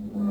Mm-hmm.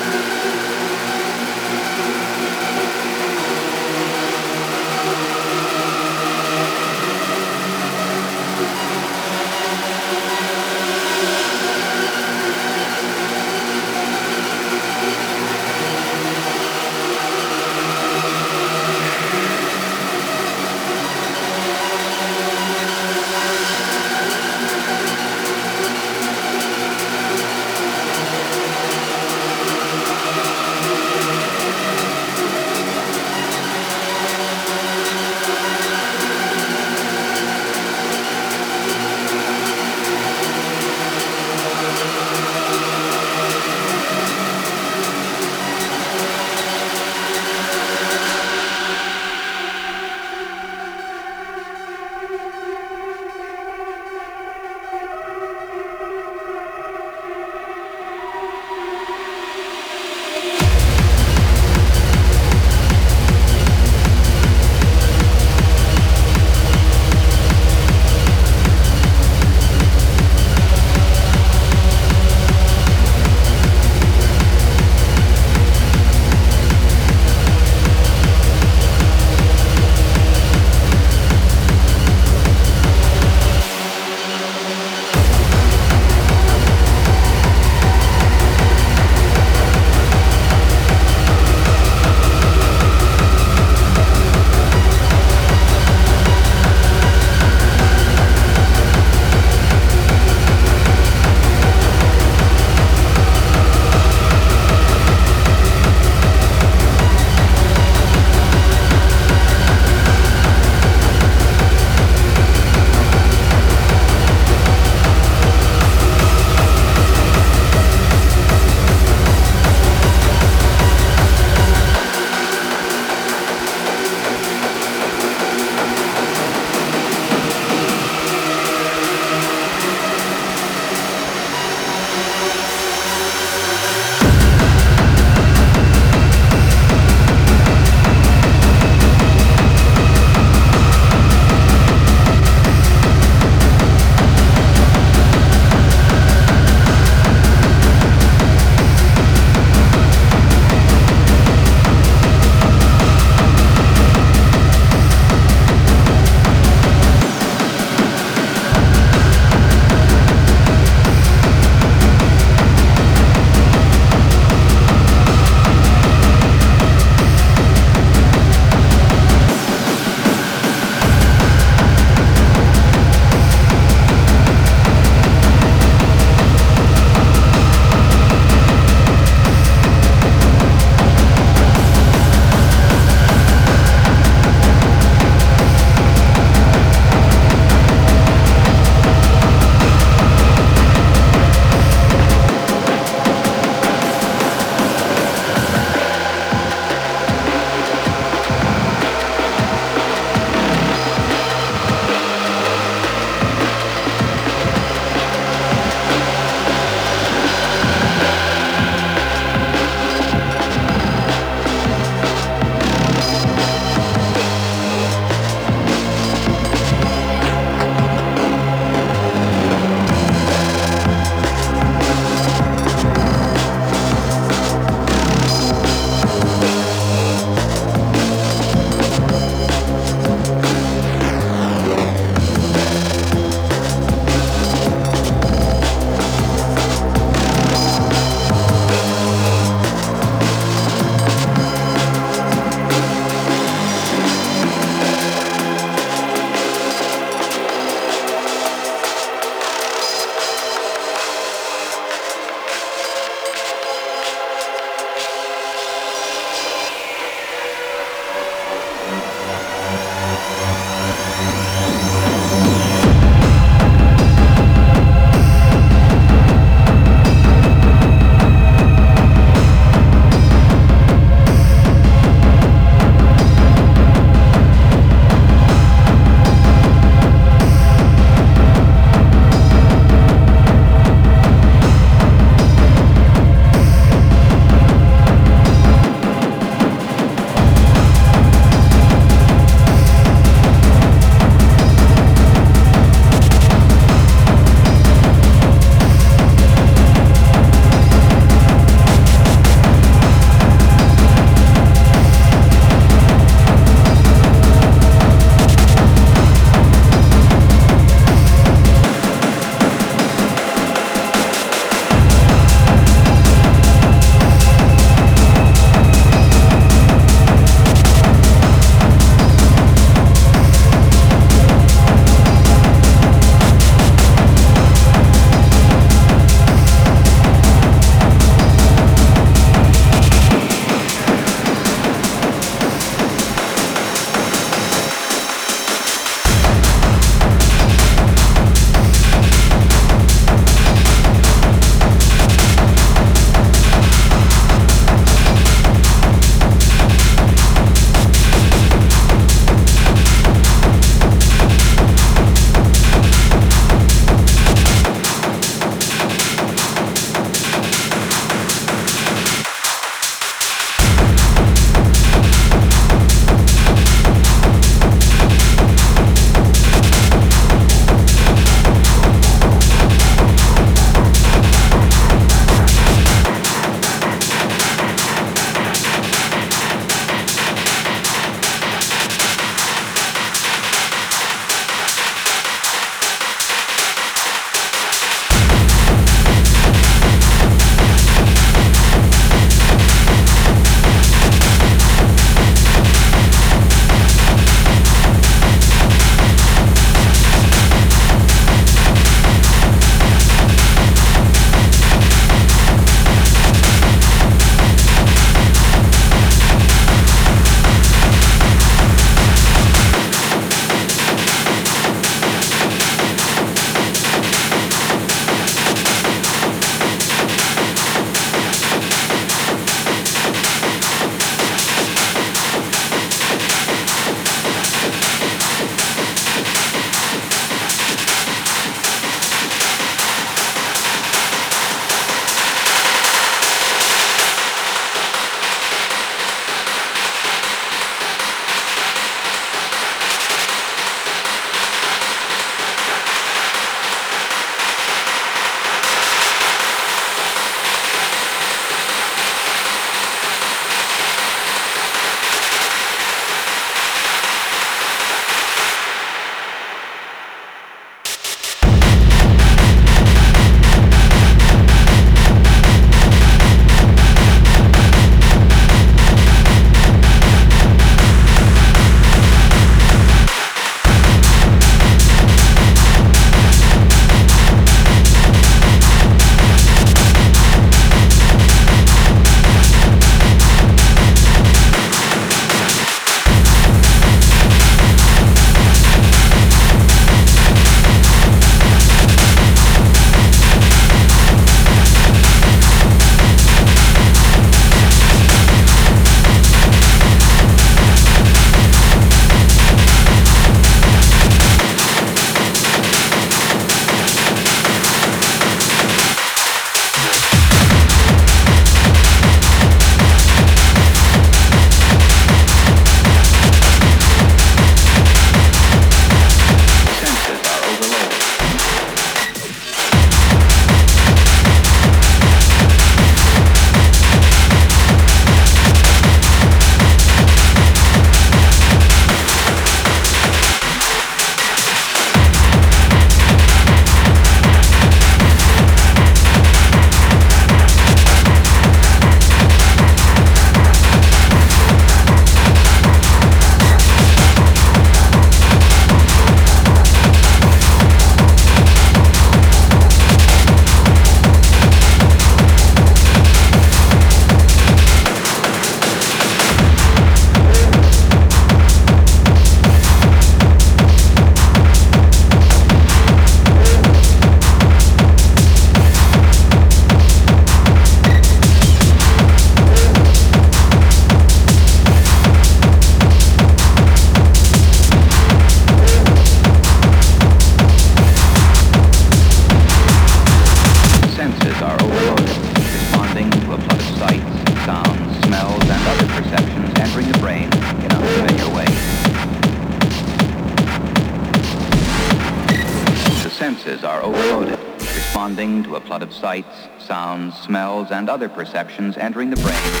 Other perceptions entering the brain